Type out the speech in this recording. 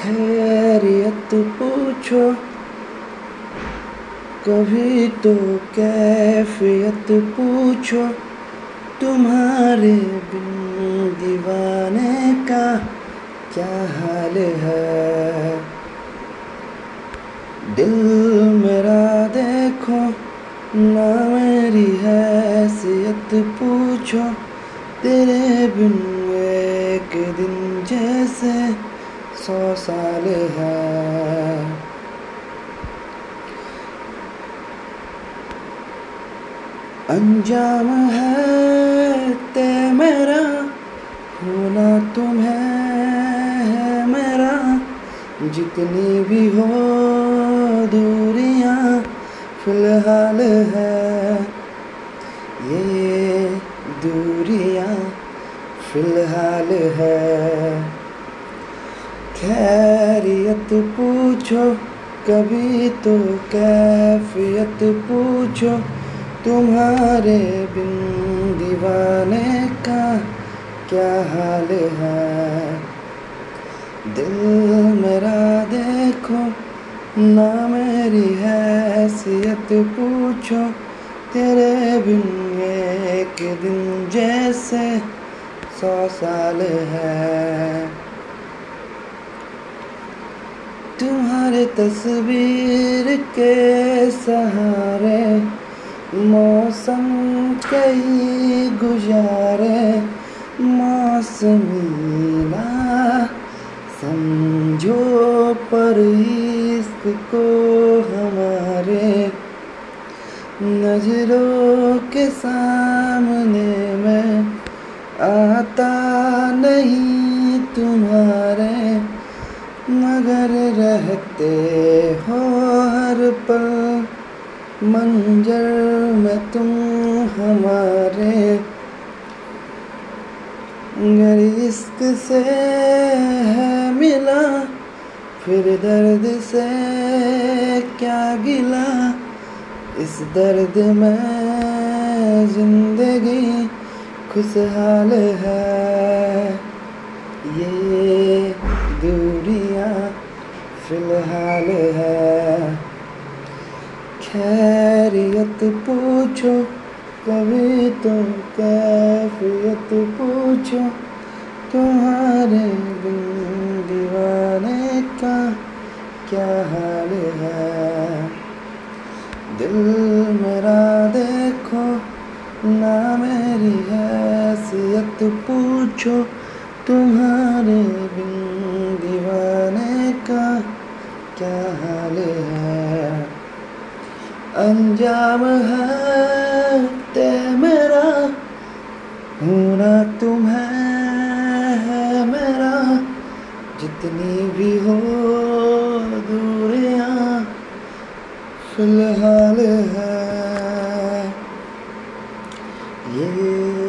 खैरियत पूछो। कभी तो कैफियत पूछो। तुम्हारे बिन दीवाने का क्या हाल है? दिल मेरा देखो, ना मेरी हैसियत पूछो। तेरे बिन एक दिन जैसे सौ साल है अंजाम है ते मेरा, होना तुम्हें है मेरा। जितनी भी हो दूरियाँ, फ़िलहाल है ये दूरियाँ, फ़िलहाल है। खैरियत पूछो, कभी तो कैफियत पूछो। तुम्हारे बिन दीवाने का क्या हाल है? दिल मेरा देखो, ना मेरी हैसियत पूछो। तेरे बिन एक दिन जैसे सौ साल है। तुम्हारे तस्वीर के सहारे, मौसम कई गुजारे मौसमीना समझो पर इश्क को हमारे। नज़रों के सामने में आता नहीं तुम्हारे मगर रहते हो हर पल। मंजर में तुम हमारे। अगर इश्क से है मिला, फिर दर्द से क्या गिला। इस दर्द में ज़िंदगी खुशहाल है। फ़िलहाल है। खैरियत पूछो, कभी तो कैफियत पूछो, तुम्हारे दीवाने का क्या हाल है? दिल मेरा देखो, ना मेरी हैसियत पूछो, तुम्हारे बिन दीवाने का चाल है। अंजाम है ते मेरा होना तुम है मेरा। जितनी भी हो दूरियाँ, फ़िलहाल है। ये